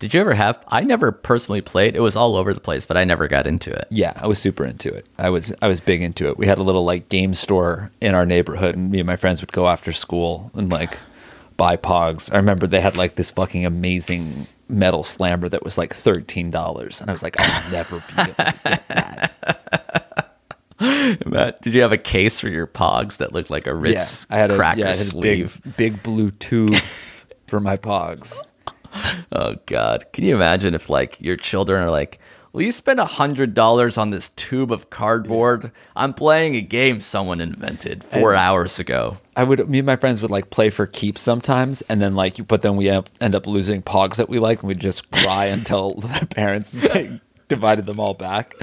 Speaker 5: Did you ever have? I never personally played. It was all over the place, but I never got into it.
Speaker 6: Yeah, I was super into it. I was I was big into it. We had a little like game store in our neighborhood, and me and my friends would go after school and like buy pogs. I remember they had like this fucking amazing metal slammer that was like thirteen dollars, and I was like, I'll never be able to get that.
Speaker 5: Matt, did you have a case for your pogs that looked like a Ritz
Speaker 6: I had a
Speaker 5: cracker
Speaker 6: yeah, I had a big big blue tube for my pogs.
Speaker 5: Oh God! Can you imagine if like your children are like, "Will you spend a hundred dollars on this tube of cardboard? I'm playing a game someone invented four hours ago."
Speaker 6: I would me and my friends would like play for keeps sometimes, and then like but then we end end up losing pogs that we like, and we'd just cry until the parents like, divided them all back.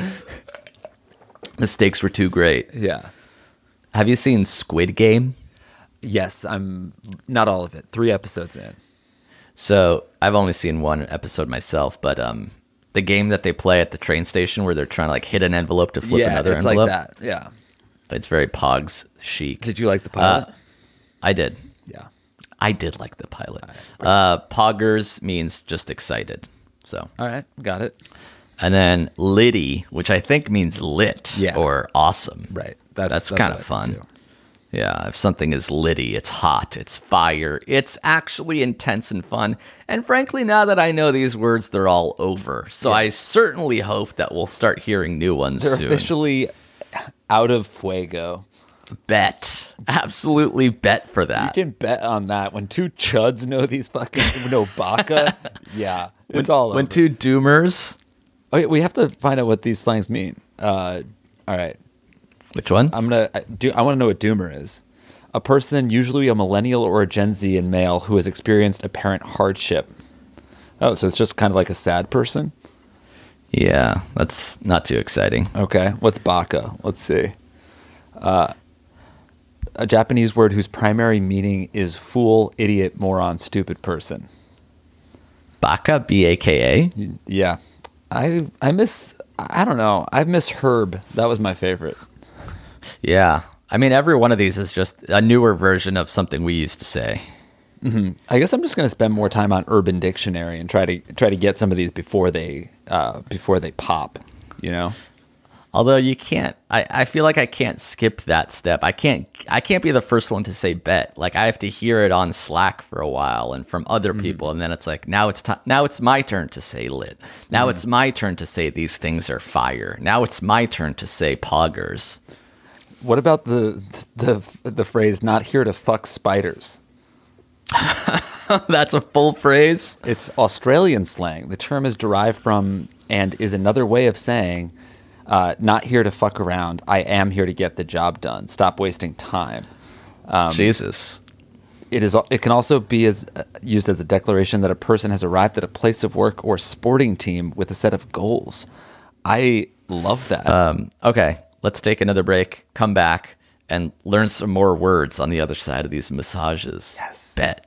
Speaker 5: The stakes were too great.
Speaker 6: Yeah.
Speaker 5: Have you seen Squid Game?
Speaker 6: Yes, I'm not all of it. Three episodes in.
Speaker 5: So I've only seen one episode myself, but um, the game that they play at the train station where they're trying to like hit an envelope to flip
Speaker 6: yeah,
Speaker 5: another
Speaker 6: it's
Speaker 5: envelope.
Speaker 6: like that. Yeah.
Speaker 5: It's very Pogs chic.
Speaker 6: Did you like the pilot?
Speaker 5: Uh, I did.
Speaker 6: yeah.
Speaker 5: I did like the pilot. Uh, Poggers means just excited. So,
Speaker 6: All right, got it.
Speaker 5: and then litty, which I think means lit
Speaker 6: Yeah.
Speaker 5: or awesome.
Speaker 6: Right.
Speaker 5: That's,
Speaker 6: That's
Speaker 5: kind of fun. Yeah, if something is litty, it's hot, it's fire, it's actually intense and fun. And frankly, now that I know these words, they're all over. So I certainly hope that we'll start hearing new ones
Speaker 6: They're
Speaker 5: soon.
Speaker 6: officially out of fuego.
Speaker 5: bet. Absolutely bet for that.
Speaker 6: You can bet on that. When two chuds know these fucking know baka, yeah, it's all
Speaker 5: when
Speaker 6: over.
Speaker 5: two doomers,
Speaker 6: Okay, we have to find out what these slangs mean. Uh, all right,
Speaker 5: which ones?
Speaker 6: I'm gonna do. I want to know what doomer is. A person, usually a millennial or a Gen Z in male, who has experienced apparent hardship. Oh, so it's just kind of like a sad person.
Speaker 5: yeah, that's not too exciting.
Speaker 6: Okay, what's baka? Let's see. Uh, a Japanese word whose primary meaning is fool, idiot, moron, stupid person.
Speaker 5: Baka, B A K A.
Speaker 6: Yeah, I I miss. I don't know. I miss Herb. That was my favorite.
Speaker 5: Yeah. I mean, every one of these is just a newer version of something we used to say. Mm-hmm.
Speaker 6: I guess I'm just going to spend more time on Urban Dictionary and try to try to get some of these before they uh, before they pop. You know.
Speaker 5: Although you can't, I, I feel like I can't skip that step. I can't, I can't be the first one to say bet. Like I have to hear it on Slack for a while and from other mm-hmm. people, and then it's like now it's time. Now it's my turn to say lit. Now mm-hmm. it's my turn to say these things are fire. Now it's my turn to say poggers.
Speaker 6: What about the the the phrase "not here to fuck spiders"?
Speaker 5: That's a full phrase.
Speaker 6: It's Australian slang. The term is derived from and is another way of saying uh, "not here to fuck around. I am here to get the job done. Stop wasting time."
Speaker 5: Jesus.
Speaker 6: It is. It can also be as uh, used as a declaration that a person has arrived at a place of work or sporting team with a set of goals. I love that.
Speaker 5: Um, okay, let's take another break. Come back and learn some more words on the other side of these massages. Yes. Bet.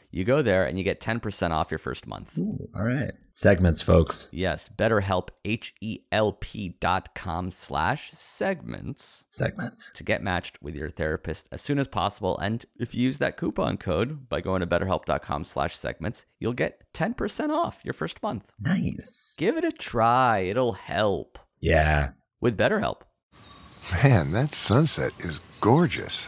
Speaker 5: You go there and you get 10% off your first month.
Speaker 7: Ooh, all right. Segments, folks.
Speaker 5: Yes, betterhelp, H-E-L-P dot com slash segments
Speaker 7: Segments.
Speaker 5: to get matched with your therapist as soon as possible. And if you use that coupon code by going to betterhelp.com slash segments, you'll get 10% off your first month.
Speaker 7: Nice.
Speaker 5: Give it a try. It'll help
Speaker 7: Yeah.
Speaker 5: with BetterHelp.
Speaker 9: Man, that sunset is gorgeous.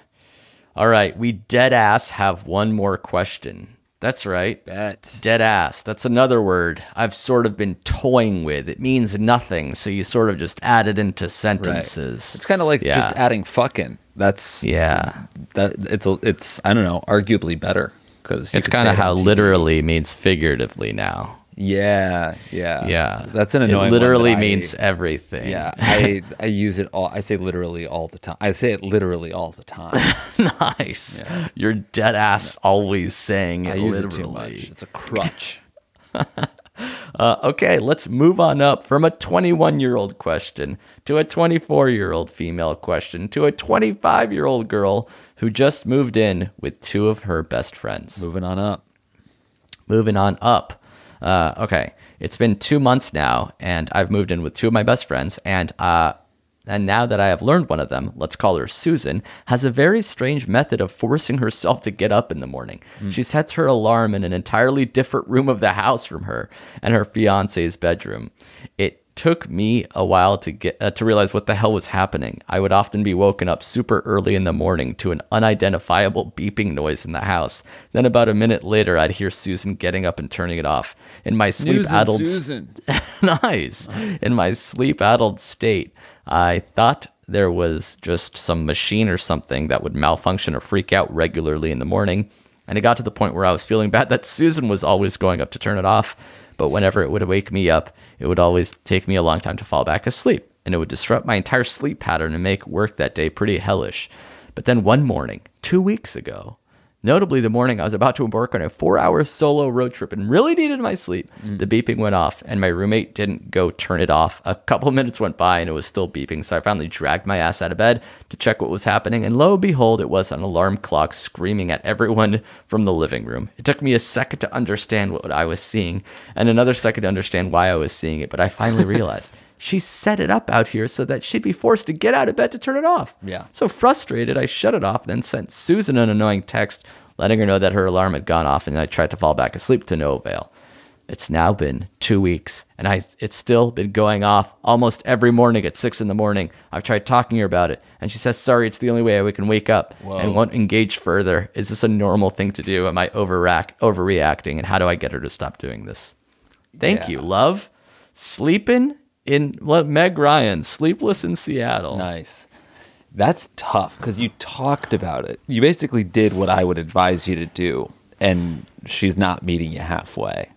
Speaker 5: all right, we dead ass have one more question. That's right.
Speaker 6: Bet.
Speaker 5: Dead ass. That's another word I've sort of been toying with. It means nothing, so you sort of just add it into sentences. Right.
Speaker 6: It's kind of like
Speaker 5: Yeah.
Speaker 6: just adding fucking. That's
Speaker 5: Yeah.
Speaker 6: that. It's a, it's I don't know, arguably better because
Speaker 5: It's kind of how literally means figuratively now.
Speaker 6: Yeah, yeah,
Speaker 5: Yeah.
Speaker 6: That's an annoying.
Speaker 5: It literally
Speaker 6: I-
Speaker 5: means everything.
Speaker 6: Yeah, I I use it all. I say literally all the time. I say it literally all the time.
Speaker 5: nice. You're dead ass always saying it
Speaker 6: I use
Speaker 5: literally.
Speaker 6: it too much. It's a crutch.
Speaker 5: Uh, okay, let's move on up from a 21 year old question to a 24 year old female question to a 25 year old girl who just moved in with two of her best friends.
Speaker 6: Moving on up.
Speaker 5: Moving on up. Uh, okay, it's been two months now, and I've moved in with two of my best friends, and uh, and now that I have learned one of them, let's call her Susan, has a very strange method of forcing herself to get up in the morning. She sets her alarm in an entirely different room of the house from her and her fiance's bedroom. It took me a while to get uh, to realize what the hell was happening. I would often be woken up super early in the morning to an unidentifiable beeping noise in the house. Then about a minute later, I'd hear Susan getting up and turning it off. In my sleep addled
Speaker 6: Susan.
Speaker 5: nice. In my sleep addled state, I thought there was just some machine or something that would malfunction or freak out regularly in the morning. And it got to the point where I was feeling bad that Susan was always going up to turn it off. But whenever it would wake me up, it would always take me a long time to fall back asleep. And it would disrupt my entire sleep pattern and make work that day pretty hellish. But then one morning, two weeks ago, Notably, the morning I was about to embark on a four hour solo road trip and really needed my sleep, mm. the beeping went off, and my roommate didn't go turn it off. A couple minutes went by and it was still beeping, so I finally dragged my ass out of bed to check what was happening, and lo and behold, it was an alarm clock screaming at everyone from the living room. It took me a second to understand what I was seeing, and another second to understand why I was seeing it, but I finally realized. She set it up out here so that she'd be forced to get out of bed to turn it off.
Speaker 6: Yeah.
Speaker 5: So frustrated, I shut it off, then sent Susan an annoying text letting her know that her alarm had gone off and I tried to fall back asleep to no avail. It's now been two weeks and I it's still been going off almost every morning at six in the morning. I've tried talking to her about it and she says, sorry, it's the only way I can wake up and won't engage further. Is this a normal thing to do? Am I overreact overreacting? And how do I get her to stop doing this? Thank
Speaker 6: Yeah.
Speaker 5: you, love. Sleeping in what Meg Ryan, Sleepless in Seattle.
Speaker 6: Nice. That's tough because you talked about it. You basically did what I would advise you to do, and she's not meeting you halfway.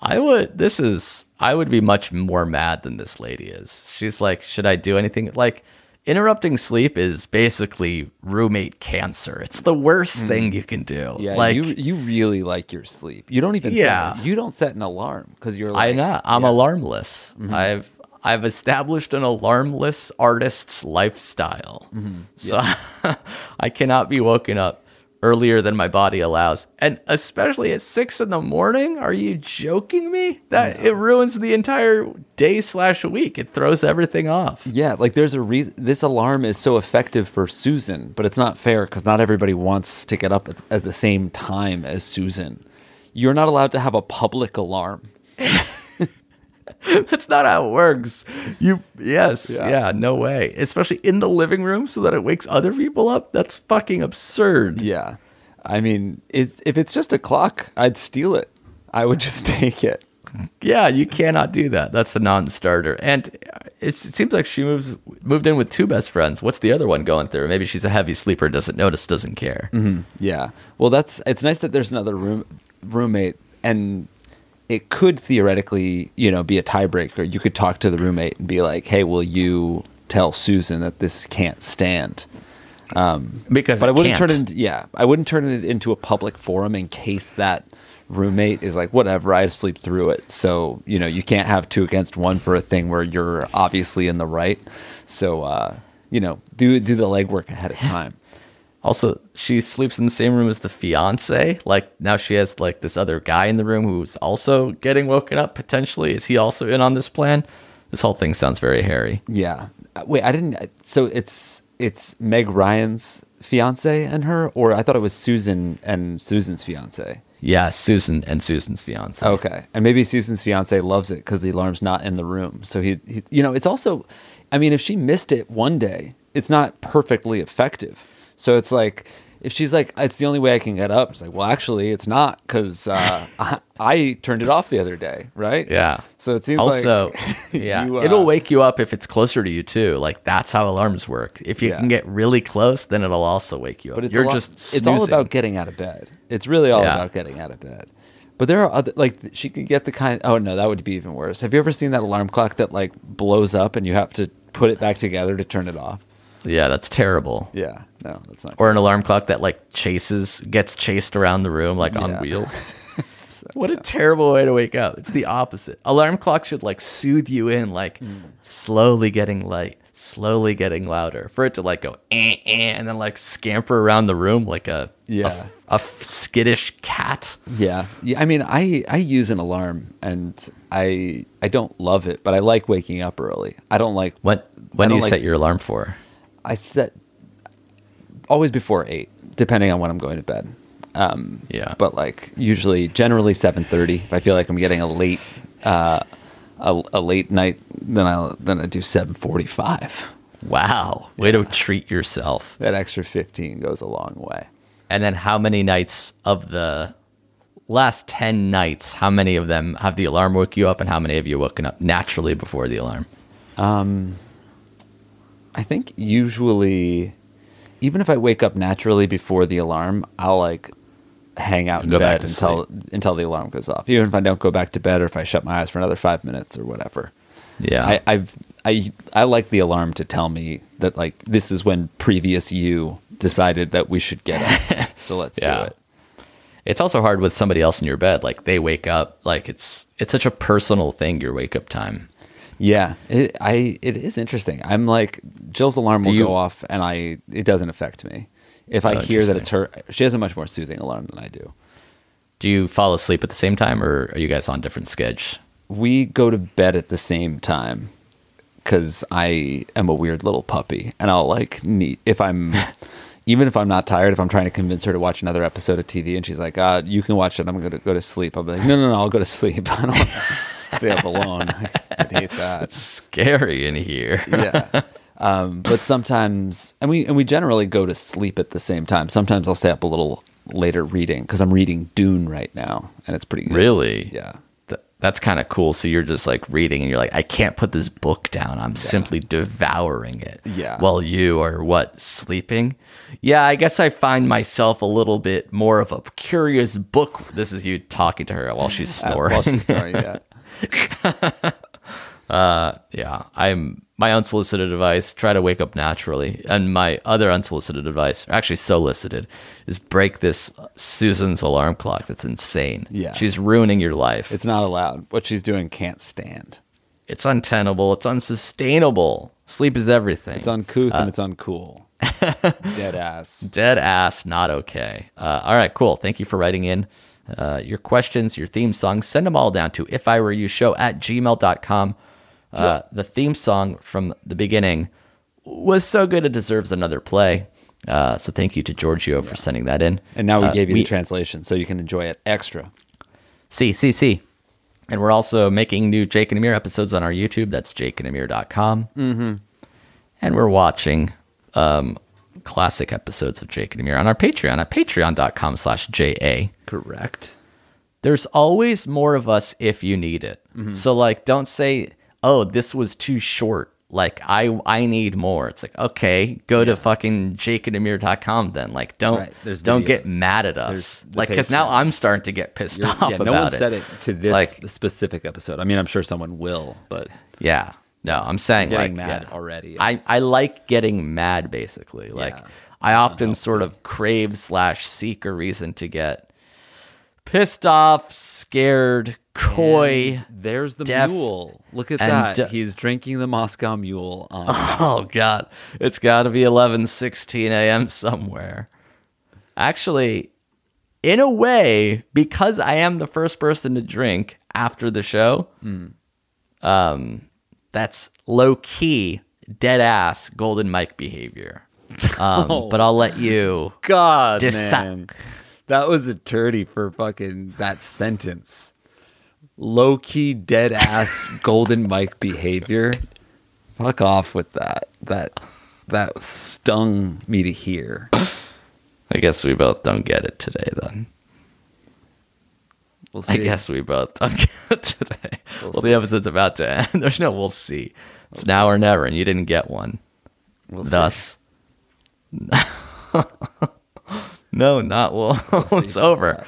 Speaker 5: I would. This is. I would be much more mad than this lady is. She's like, should I do anything? Like, interrupting sleep is basically roommate cancer. It's the worst thing you can do.
Speaker 6: Mm. Yeah,
Speaker 5: like
Speaker 6: you you really like your sleep. You don't even
Speaker 5: Yeah.
Speaker 6: set, you don't set an alarm because you're Like, I
Speaker 5: know. I'm
Speaker 6: yeah.
Speaker 5: alarmless.
Speaker 6: Mhm.
Speaker 5: I've I've established an alarmless artist's lifestyle.
Speaker 6: Mm-hmm.
Speaker 5: So I cannot be woken up earlier than my body allows. And especially at six in the morning? Are you joking me? That it ruins the entire day slash week. It throws everything off.
Speaker 6: Yeah, like there's a reason this alarm is so effective for Susan, but it's not fair because not everybody wants to get up at, at the same time as Susan. You're not allowed to have a public alarm.
Speaker 5: That's not how it works. You yes,
Speaker 6: Yeah.
Speaker 5: yeah. no way. Especially in the living room so that it wakes other people up. That's fucking absurd.
Speaker 6: Yeah. I mean, it's, if it's just a clock, I'd steal it. I would just take it.
Speaker 5: Yeah, you cannot do that. That's a non-starter. And it's, it seems like she moves moved in with two best friends. What's the other one going through? Maybe she's a heavy sleeper, doesn't notice, doesn't care. Mm-hmm.
Speaker 6: Yeah. Well, that's it's nice that there's another room roommate, and it could theoretically, you know, be a tiebreaker. You could talk to the roommate and be like, "Hey, will you tell Susan that this can't stand?" Um,
Speaker 5: Because
Speaker 6: but I wouldn't turn it into yeah, I wouldn't turn it into a public forum in case that roommate is like, "Whatever, I sleep through it." So you know, you can't have two against one for a thing where you're obviously in the right. So uh, you know, do do the legwork ahead of time.
Speaker 5: Also, she sleeps in the same room as the fiance. Like now she has like this other guy in the room who's also getting woken up potentially. Is he also in on this plan? This whole thing sounds very hairy.
Speaker 6: Yeah. Uh, Wait, I didn't. So it's it's Meg Ryan's fiance and her, or I thought it was Susan and Susan's fiance.
Speaker 5: Yeah, Susan and Susan's fiance.
Speaker 6: Okay, and maybe Susan's fiance loves it because the alarm's not in the room. So he, he, you know, it's also, I mean, if she missed it one day, it's not perfectly effective. So it's like if she's like, it's the only way I can get up. It's like, well, actually, it's not because uh, I, I turned it off the other day, right?
Speaker 5: Yeah.
Speaker 6: So it seems
Speaker 5: also,
Speaker 6: like
Speaker 5: yeah,
Speaker 6: you, uh,
Speaker 5: it'll wake you up if it's closer to you too. Like that's how alarms work. If you
Speaker 6: Yeah.
Speaker 5: can get really close, then it'll also wake you up.
Speaker 6: But it's
Speaker 5: You're
Speaker 6: lot-
Speaker 5: just
Speaker 6: it's all about getting out of bed. It's really all
Speaker 5: Yeah.
Speaker 6: about getting out of bed. But there are other like she could get the kind. Oh no, that would be even worse. Have you ever seen that alarm clock that like blows up and you have to put it back together to turn it off?
Speaker 5: Yeah, that's terrible.
Speaker 6: Yeah, no, that's not.
Speaker 5: Or an alarm clock that like chases, gets chased around the room like on
Speaker 6: Yeah.
Speaker 5: wheels. What a terrible way to wake up. It's the opposite. Alarm clock should like soothe you in, like
Speaker 6: Mm.
Speaker 5: slowly getting light, slowly getting louder. For it to like go eh, eh, and then like scamper around the room like a a
Speaker 6: Yeah.
Speaker 5: f- a, f- skittish cat.
Speaker 6: Yeah. yeah. I mean, I I use an alarm and I I don't love it, but I like waking up early. I don't like
Speaker 5: When when
Speaker 6: I
Speaker 5: do
Speaker 6: don't
Speaker 5: you
Speaker 6: like-
Speaker 5: set your alarm for?
Speaker 6: I set always before eight, depending on when I'm going to bed. Um,
Speaker 5: Yeah.
Speaker 6: but like usually, generally seven thirty. If I feel like I'm getting a late, uh, a, a late night, then I then I do seven forty five.
Speaker 5: Wow, way to treat yourself.
Speaker 6: That extra fifteen goes a long way.
Speaker 5: And then how many nights of the last 10 nights, how many of them have the alarm woke you up and how many have you woken up naturally before the alarm?
Speaker 6: I think usually, even if I wake up naturally before the alarm, I'll like hang out in bed until until the alarm goes off. Even if I don't go back to bed or if I shut my eyes for another five minutes or whatever.
Speaker 5: Yeah.
Speaker 6: I, I've I I like the alarm to tell me that like this is when previous you decided that we should get up. so let's do it.
Speaker 5: it's also hard with somebody else in your bed. Like they wake up, like it's it's such a personal thing, your wake up time.
Speaker 6: Yeah, it I it is interesting. I'm like Jill's alarm
Speaker 5: Do
Speaker 6: will
Speaker 5: you-
Speaker 6: go off and I it doesn't affect me. If I
Speaker 5: Oh,
Speaker 6: hear that it's her, she has a much more soothing alarm than I do.
Speaker 5: Do you fall asleep at the same time or are you guys on different schedules?
Speaker 6: we go to bed at the same time because I am a weird little puppy, and I'll like need if I'm even if I'm not tired, if I'm trying to convince her to watch another episode of TV, and she's like, "Ah, you can watch it. I'm gonna go to sleep." I'll be like, "No, no, no, I'll go to sleep. I don't stay up alone. I, hate that."
Speaker 5: It's Scary in here.
Speaker 6: yeah. Um, but sometimes, and we and we generally go to sleep at the same time. Sometimes I'll stay up a little later reading because I'm reading Dune right now, and it's pretty good.
Speaker 5: Really?
Speaker 6: Yeah.
Speaker 5: Th- that's kind of cool. So you're just like reading and you're like, I can't put this book down. I'm simply devouring it.
Speaker 6: Yeah.
Speaker 5: While you are what, sleeping? Yeah, I guess I find myself a little bit more of a curious book. This is you talking to her while she's snoring.
Speaker 6: while she's snoring, yeah.
Speaker 5: yeah, I'm my unsolicited advice, try to wake up naturally. And my other unsolicited advice, actually solicited, is break this Susan's alarm clock. That's insane.
Speaker 6: Yeah.
Speaker 5: She's ruining your life.
Speaker 6: It's not allowed. What she's doing can't stand.
Speaker 5: It's untenable. It's unsustainable. Sleep is everything.
Speaker 6: It's uncouth
Speaker 5: Uh,
Speaker 6: and it's uncool. Dead ass.
Speaker 5: Dead ass, not okay. Uh, all right, cool. Thank you for writing in uh, your questions, your theme songs. Send them all down to if I were you show at gmail.com. Uh, the theme song from the beginning was so good it deserves another play. Uh, so thank you to Giorgio for sending that in.
Speaker 6: And now we
Speaker 5: Uh,
Speaker 6: gave you the translation so you can enjoy it extra.
Speaker 5: See, see, see. And we're also making new Jake and Amir episodes on our YouTube. That's jakeandamir.com. Mm-hmm. And we're watching um, classic episodes of Jake and Amir on our Patreon at patreon.com slash JA.
Speaker 6: Correct.
Speaker 5: There's always more of us if you need it.
Speaker 6: Mm-hmm.
Speaker 5: So, like, don't say, oh, this was too short. Like, I I need more. It's like, okay, go to fucking jakeandamir.com then. Like, don't
Speaker 6: Right,
Speaker 5: don't get mad at us.
Speaker 6: the
Speaker 5: Like, because now I'm starting to get pissed off
Speaker 6: yeah,
Speaker 5: about
Speaker 6: no one
Speaker 5: it.
Speaker 6: said it to this
Speaker 5: Like,
Speaker 6: specific episode. I mean, I'm sure someone will, but
Speaker 5: Yeah. No, I'm saying
Speaker 6: Getting
Speaker 5: like
Speaker 6: mad
Speaker 5: yeah.
Speaker 6: already.
Speaker 5: I, I like getting mad basically. Like
Speaker 6: Yeah,
Speaker 5: I often sort of crave slash seek a reason to get pissed off, scared, coy.
Speaker 6: And there's the
Speaker 5: deaf,
Speaker 6: mule. Look at that.
Speaker 5: de-
Speaker 6: He's drinking the Moscow Mule. On
Speaker 5: Oh god. It's gotta be eleven sixteen AM somewhere. Actually, in a way, because I am the first person to drink after the show,
Speaker 6: Hmm.
Speaker 5: um, that's low key, dead ass golden mic behavior. Um,
Speaker 6: Oh.
Speaker 5: But I'll let you.
Speaker 6: God,
Speaker 5: Deci-
Speaker 6: man. That was a turdy for fucking that sentence. Low key, dead ass, golden mic behavior. Fuck off with that. That that stung me to hear.
Speaker 5: I guess we both don't get it today, then.
Speaker 6: We'll
Speaker 5: I guess we both get today.
Speaker 6: We'll
Speaker 5: well, the episode's about to end. There's no we'll see. It's now or never, and you didn't get one.
Speaker 6: We'll see.
Speaker 5: Thus, no, not well. it's over.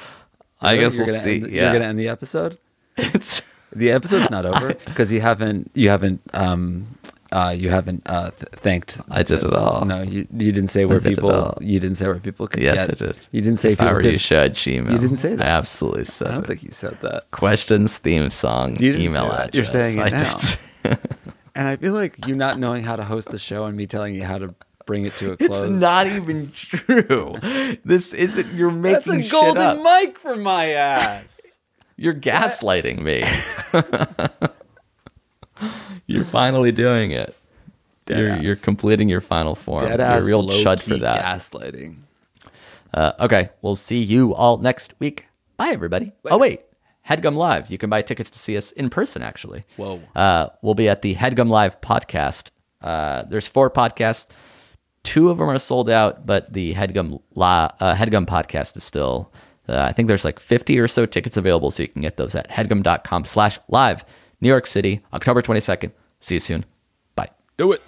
Speaker 5: I guess we'll see.
Speaker 6: End,
Speaker 5: yeah.
Speaker 6: You're gonna end the episode.
Speaker 5: it's
Speaker 6: The episode's not over because you haven't you haven't um
Speaker 4: Uh, you haven't uh, th- thanked.
Speaker 5: I did it all.
Speaker 4: No, you you didn't say where people. You didn't say where people could
Speaker 5: Yes,
Speaker 4: get.
Speaker 5: I did.
Speaker 4: You didn't say
Speaker 5: if
Speaker 4: people
Speaker 5: I were
Speaker 4: could.
Speaker 5: you, should Gmail.
Speaker 4: You didn't say
Speaker 5: I
Speaker 4: that.
Speaker 5: absolutely said
Speaker 4: I don't
Speaker 5: it.
Speaker 4: think you said that.
Speaker 5: Questions, theme song, email address.
Speaker 4: You're saying it
Speaker 5: I
Speaker 4: now. And I feel like you not knowing how to host the show and me telling you how to bring it to a close.
Speaker 5: It's not even true. This isn't. You're making.
Speaker 4: That's
Speaker 5: a
Speaker 4: golden mic for my ass.
Speaker 5: You're gaslighting me. you're finally doing it.
Speaker 4: Dead
Speaker 5: You're,
Speaker 4: ass.
Speaker 5: you're completing your final form.
Speaker 4: Dead
Speaker 5: you're
Speaker 4: ass
Speaker 5: a real chud for that.
Speaker 4: Gaslighting.
Speaker 5: Uh, okay, we'll see you all next week. Bye, everybody. Oh, wait. Headgum Live. You can buy tickets to see us in person, actually.
Speaker 4: Whoa.
Speaker 5: Uh, we'll be at the Headgum Live podcast. Uh, there's four podcasts. Two of them are sold out, but the Headgum, La- uh, Headgum podcast is still, uh, I think there's like 50 or so tickets available, so you can get those at headgum.com slash live. New York City, October 22nd. See you soon. Bye.
Speaker 4: Do it.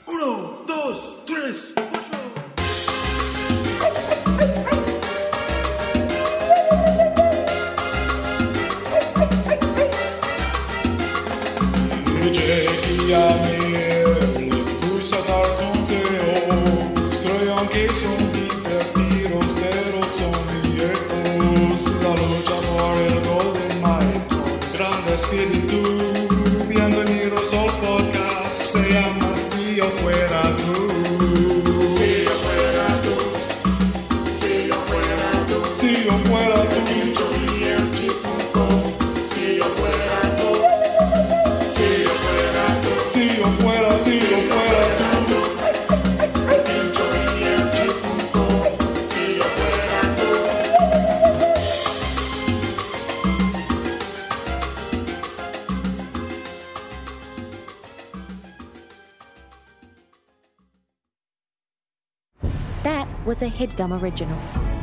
Speaker 10: Headgum original.